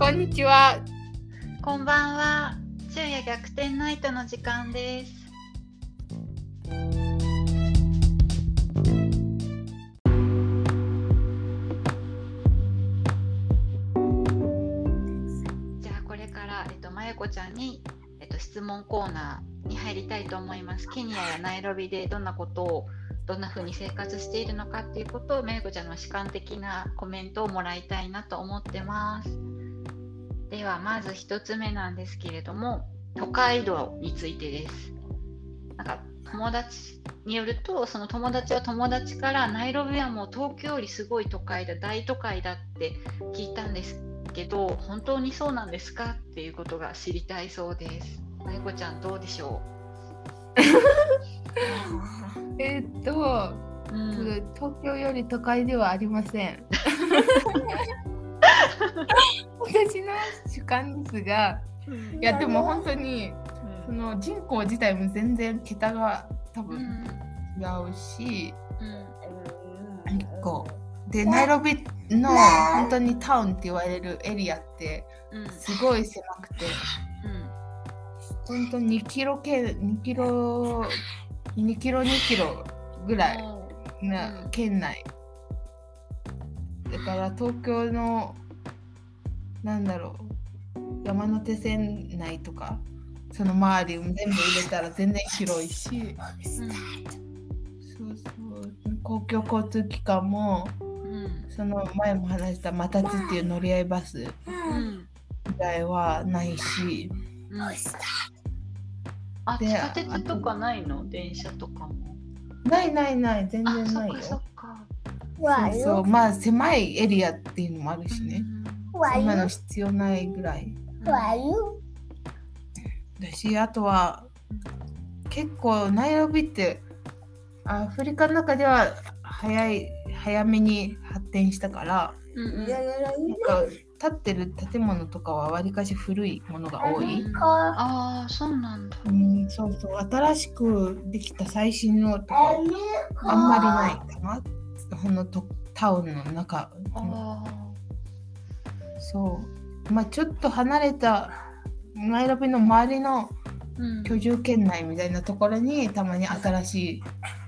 こんにちは。こんばんは。昼夜逆転ナイトの時間です。じゃあこれからえっとまゆこちゃんにえっと質問コーナーに入りたいと思います。ケニアやナイロビでどんなことをどんな風に生活しているのかっていうことをまゆこちゃんの主観的なコメントをもらいたいなと思ってます。ではまず1つ目なんですけれども都会道についてです。なんか友達によるとその友達は友達からナイロビはもう東京よりすごい都会だ大都会だって聞いたんですけど本当にそうなんですかっていうことが知りたいそうです。まゆこちゃんどうでしょ えーっと、う、うん、東京より都会ではありません。私の主観ですが、いやでも本当にその人口自体も全然桁が多分うん違うし、うん。こうでナイロビの本当にタウンって言われるエリアってうん。すごい狭くて、本当に2キロ圏2キロ2キロ2キロぐらいなうん。県内。だから東京のなんだろう。山手線内とかその周りも全部入れたら全然広いし。そうそう。公共交通機関もうん。その前も話したマタツっていう乗り合いバスうん。以外はないし。うん。あで地下鉄とかないの？電車とかも。ないないない全あ、然ないよ。そっかそっか。そうそう。まあ狭いエリアっていうのもあるしねそんなの必要ないぐらい。だしあとは結構ナイロビってアフリカの中では早い早めに発展したからうんうん。なんか建ってる建物とかはわりかし古いものが多い、ああ、そうなんだ。うん、そうそう新しくできた最新のとかあんまりないかな。このとタウンの中あそう。まあちょっと離れたナイロビの周りの居住圏内みたいなところにたまに新しい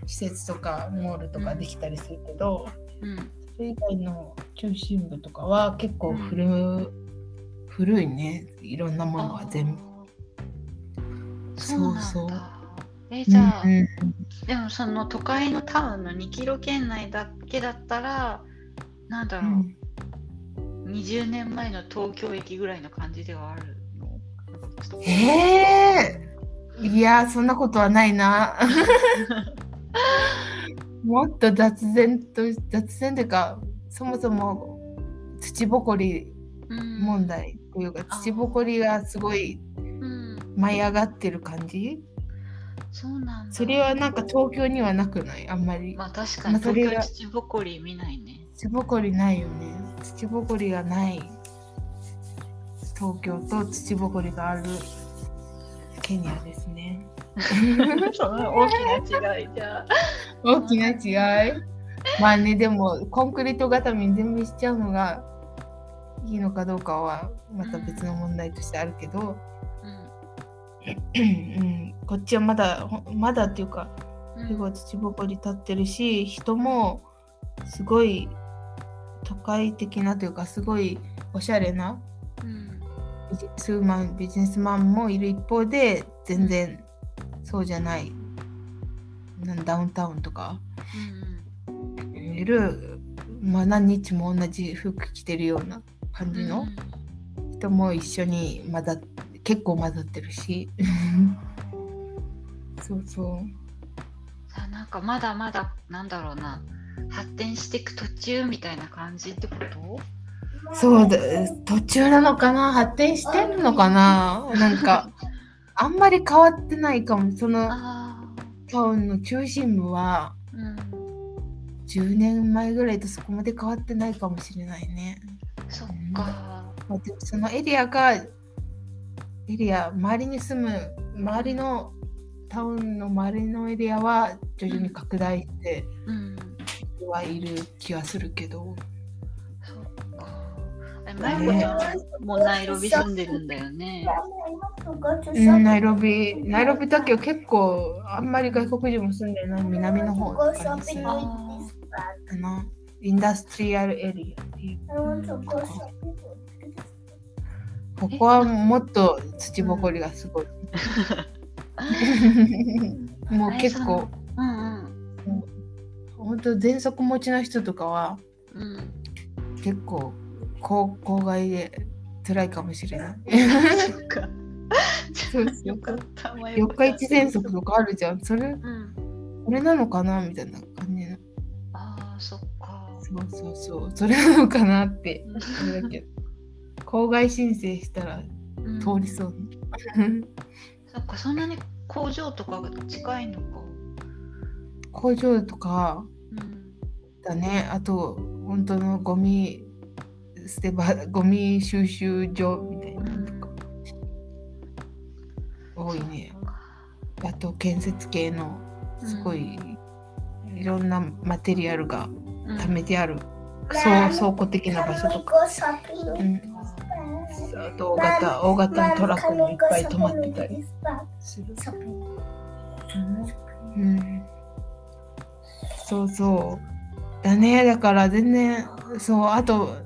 施設とかモールとかできたりするけど、うん。それ以外の中心部とかは結構古,、古いね。いろんなものは全部。そうそうえじゃあ、うんうん。でもその都会のタウンの2キロ圏内だけだったら、なんだろう、うん20年前の東京駅ぐらいの感じではあるの？えー、いやそんなことはないな。もっと雑然と雑然というかそもそも土ぼこりうん問題というかあー土ぼこりがすごいうん、舞い上がってる感じ？そうなんだ。それはなんか東京にはなくない？あんまり。まあ確かに東京土ぼこり見ないね。土ぼこりないよね土ぼこりがない東京と土ぼこりがあるケニアですね。その大きな違いじゃあ。大きな違い。まあねでもコンクリート固めに全部しちゃうのがいいのかどうかはまた別の問題としてあるけど、うん、こっちはまだほまだっていうかうん。すごい土ぼこり立ってるし人もすごい都会的なというかすごいおしゃれなうん。ビジネスマンビジネスマンもいる一方で全然そうじゃないなんダウンタウンとか。うんいる、まあ、何日も同じ服着てるような感じの人も一緒に混ざっ結構混ざってるし。そうそう。なんかまだまだなんだろうな発展していく途中みたいな感じってこと？そうだ途中なのかな？発展してるのかな？なんかあんまり変わってないかも。そのあタウンの中心部はあうん。10年前ぐらいとそこまで変わってないかもしれないね。そっか。そのエリアがエリア周りに住む周りのタウンの周りのエリアは徐々に拡大してうんはいる気はするけど、マイコちゃんもナイロビ住んでるんだよね。うん、ナイロビ、ナイロビだけど結構あんまり外国人も住んでない南の方とあな。インダストリアルエリアっていう。ここはもっと土ぼこりがすごい。もう結構、本当喘息持ちの人とかはうん。結構郊郊外で辛いかもしれない。そっか。そうよかった。四日一喘息とかあるじゃん。それ、うん。これなのかなみたいな感じの。ああ、そっか。そうそうそう。それなのかなって。だけど。郊外申請したらうん通りそう。そっか、そんなに工場とかが近いのか。工場とかうん。だね。あと、本当のゴミ捨て場、ゴミ収集所みたいなのとか多いね。あと、建設系のすごいいろんなマテリアルがうん貯めてある、倉倉庫的な場所とか。うんあと大型大型のトラックもいっぱい止まってたりする。うん、そうそう。だね。だから全然、そう、あと、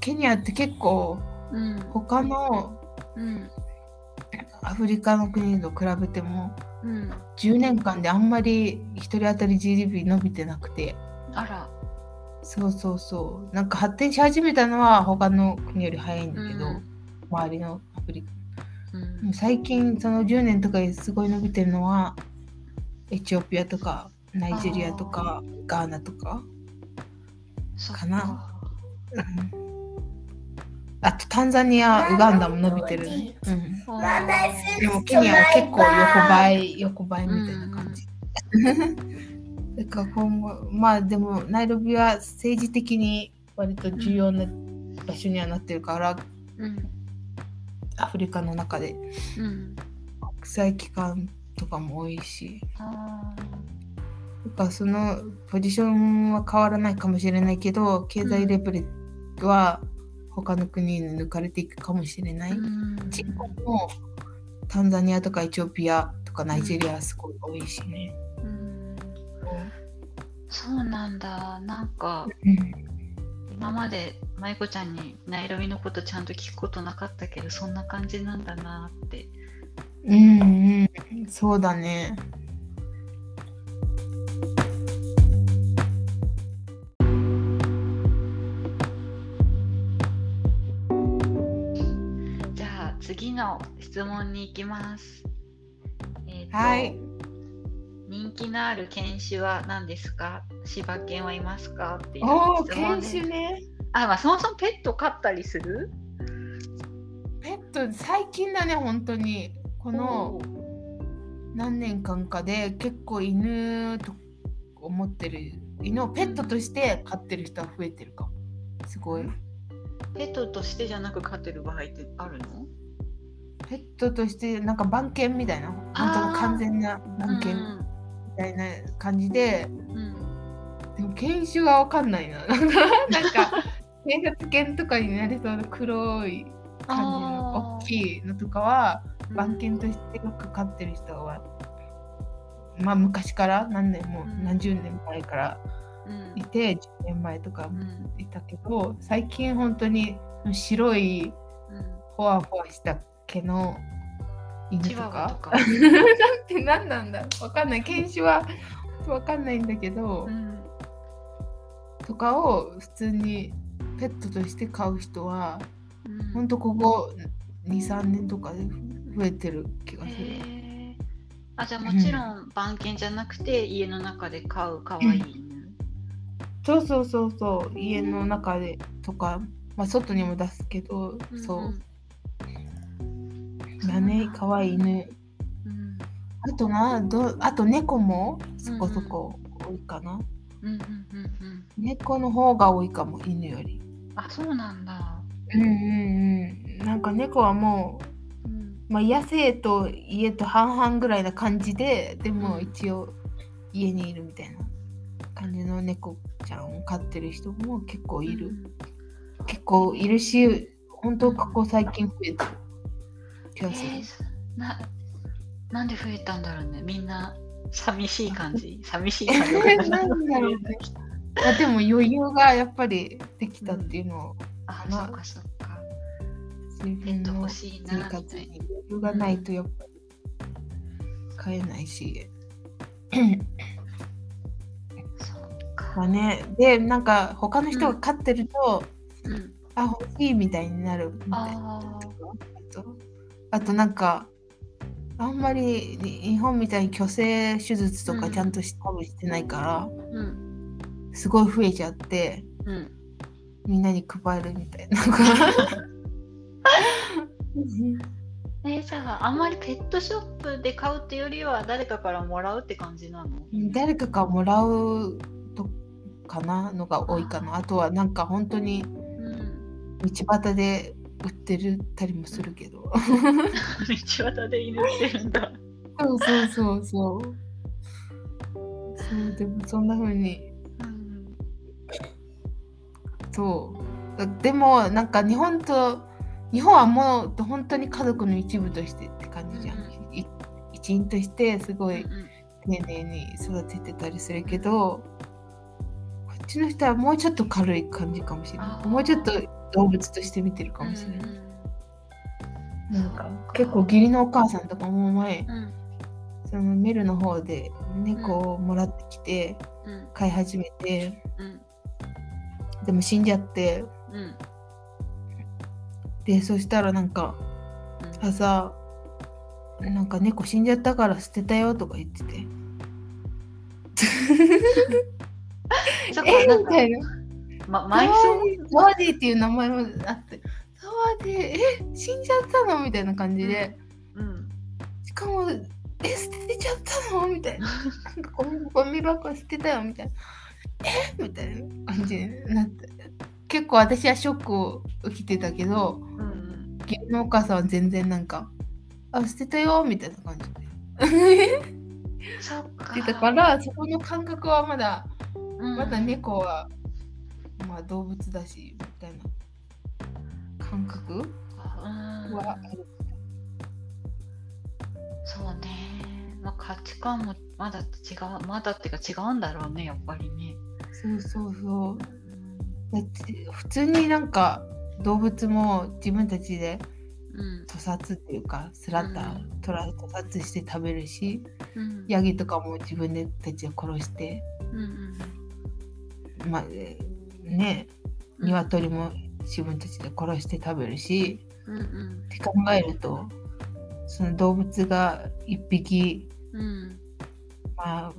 ケニアって結構うん。他のうん。アフリカの国と比べてもうん。10年間であんまり1人当たり GDP 伸びてなくて、あら。そうそうそう。なんか発展し始めたのは他の国より早いんだけど、うん周りのアフリカ。うん最近その10年とかですごい伸びてるのはエチオピアとかナイジェリアとかガーナとか、か。な。うん。あとタンザニアウガンダも伸びてるね、うん、あでもケニアは結構横ばい横ばいみたいな感じ、だから今後まあでもナイロビは政治的に割と重要な場所にはなってるからーうん。アフリカの中で。うん。国際機関とかも多いし。あやっぱそのポジションは変わらないかもしれないけど経済レベルは他の国に抜かれていくかもしれない、人口もタンザニアとかエチオピアとかナイジェリアはすごい多いしね、うん。そうなんだ。なんか、うん。今まで舞子ちゃんにナイロビのことちゃんと聞くことなかったけど、そんな感じなんだなって。うんうん。そうだねの質問に行きます。えーとはい。人気のある犬種は何ですか？柴犬はいますか？っていう質問です。種ね。あ、まあそもそもペット飼ったりする？ペット最近だね本当に。この何年間かで結構犬と思ってる犬をペットとして飼ってる人は増えてるかも。すごい。ペットとしてじゃなく飼ってる場合ってあるの？ペットとしてなんか番犬みたいな本当の完全な番犬みたいな感じで、うん。うんでも犬種がわかんないな。なんか警察犬とかになりそうな黒い感じの大きいのとかはうん。番犬としてよく飼ってる人はまあ昔から何年もうん。何十年前からうん。いて10年前とかいたけど最近本当に白いうん。ほわほわした毛の犬とチワワとか。か。なんて何なんだわかんない。犬種はわかんないんだけど、うんとかを普通にペットとして飼う人はうん。ほんとここ23年とかで増えてる気がする。へー。あじゃあもちろん番犬じゃなくて家の中で飼う可愛い犬。そうそうそうそう。家の中でとか、まあ、外にも出すけど、そうだね。可愛い犬うん。あとなどあと猫もそこそこ多いかな、うんうんうんうん。猫の方が多いかも犬より。あそうなんだ。うんうんうん。なんか猫はもううん。まあ、野生と家と半々ぐらいな感じででもうん。一応家にいるみたいな感じの猫ちゃんを飼ってる人も結構いる。結構いるし、本当ここ最近増えてる気えがする。ーななんで増えたんだろうね。みんな寂しい感じ。寂しい感じ。なんだろう。ね あでも余裕がやっぱりできたっていうのを、あまあそっかそっか。自分の生活に余裕がないとやっぱり買えないし。そっか。まあね、で、なんか他の人が飼ってると、うん。あ、欲しいみたいになるみたいな。ああとあとなんかあんまりに日本みたいに虚勢手術とうん。かちゃんとし,、多分してないかーうん。らすごい増えちゃってうん。みんなに配るみたいな。えーじゃああんまりペットショップで買うってよりは誰かからもらうって感じなの？誰かからもらうとかなのが多いかな。あとはなんか本当にうん。道端で売ってるたりもするけど。道端で犬ってるんだ。そうそうそうそう。そうでもそんな風に。うんそう。だでもなんか日本と日本はもう本当に家族の一部としてって感じじゃん、うんい一員としてすごい丁寧に育ててたりするけどこっちの人はもうちょっと軽い感じかもしれない。もうちょっと動物として見てるかもしれない、うん。なんか結構義理のお母さんとかも前うん。そのメルの方で猫をもらってきてうん。飼い始めてうん。でも死んじゃってうん。でそしたらなんか朝なんか猫死んじゃったから捨てたよとか言ってて。そこえなんか みたいなま、マイ埋葬ザワディっていう名前もあってザワディえ死んじゃったの？みたいな感じで、うん。しかもえ捨てちゃったの？みたいな。なんかゴミゴミ箱捨てたよみたいな。え？みたいな感じになって。結構私はショックを受けてたけどうん義理のお母さんは全然なんかあ捨てたよみたいな感じで。そっか。言ってたからそこの感覚はまだうん。まだ猫は、まあ動物だしみたいな。感覚？うんはある。そうね、まあ、価値観もまだ違うまだっていうか違うんだろうねやっぱりね、そうそうそう。うん。だって普通になんか動物も自分たちでうん。屠殺っていうかスラッタうー屠ら屠殺して食べるしうん。ヤギとかも自分でたちで殺して。うんまあえーねうん。鶏も自分たちで殺して食べるしうんうん。って考えるとその動物が一匹うん。まあ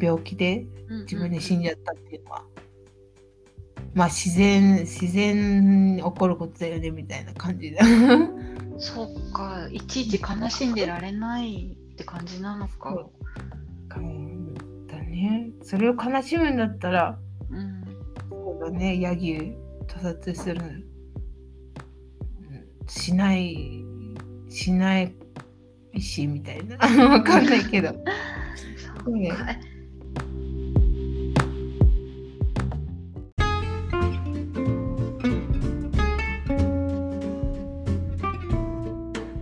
病気でうん自分で死んじゃったっていうのは、まあ自然自然に起こることだよねみたいな感じで そっかいちいち悲しんでられないって感じなのか。そう。だね。それを悲しむんだったらうんそうだねヤギ屠殺するうんしないしないしみたいな。わかんないけど。そっか。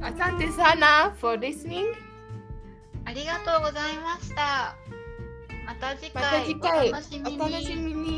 アサンテサナ for listening ありがとうございました。また次また回次回お楽しみに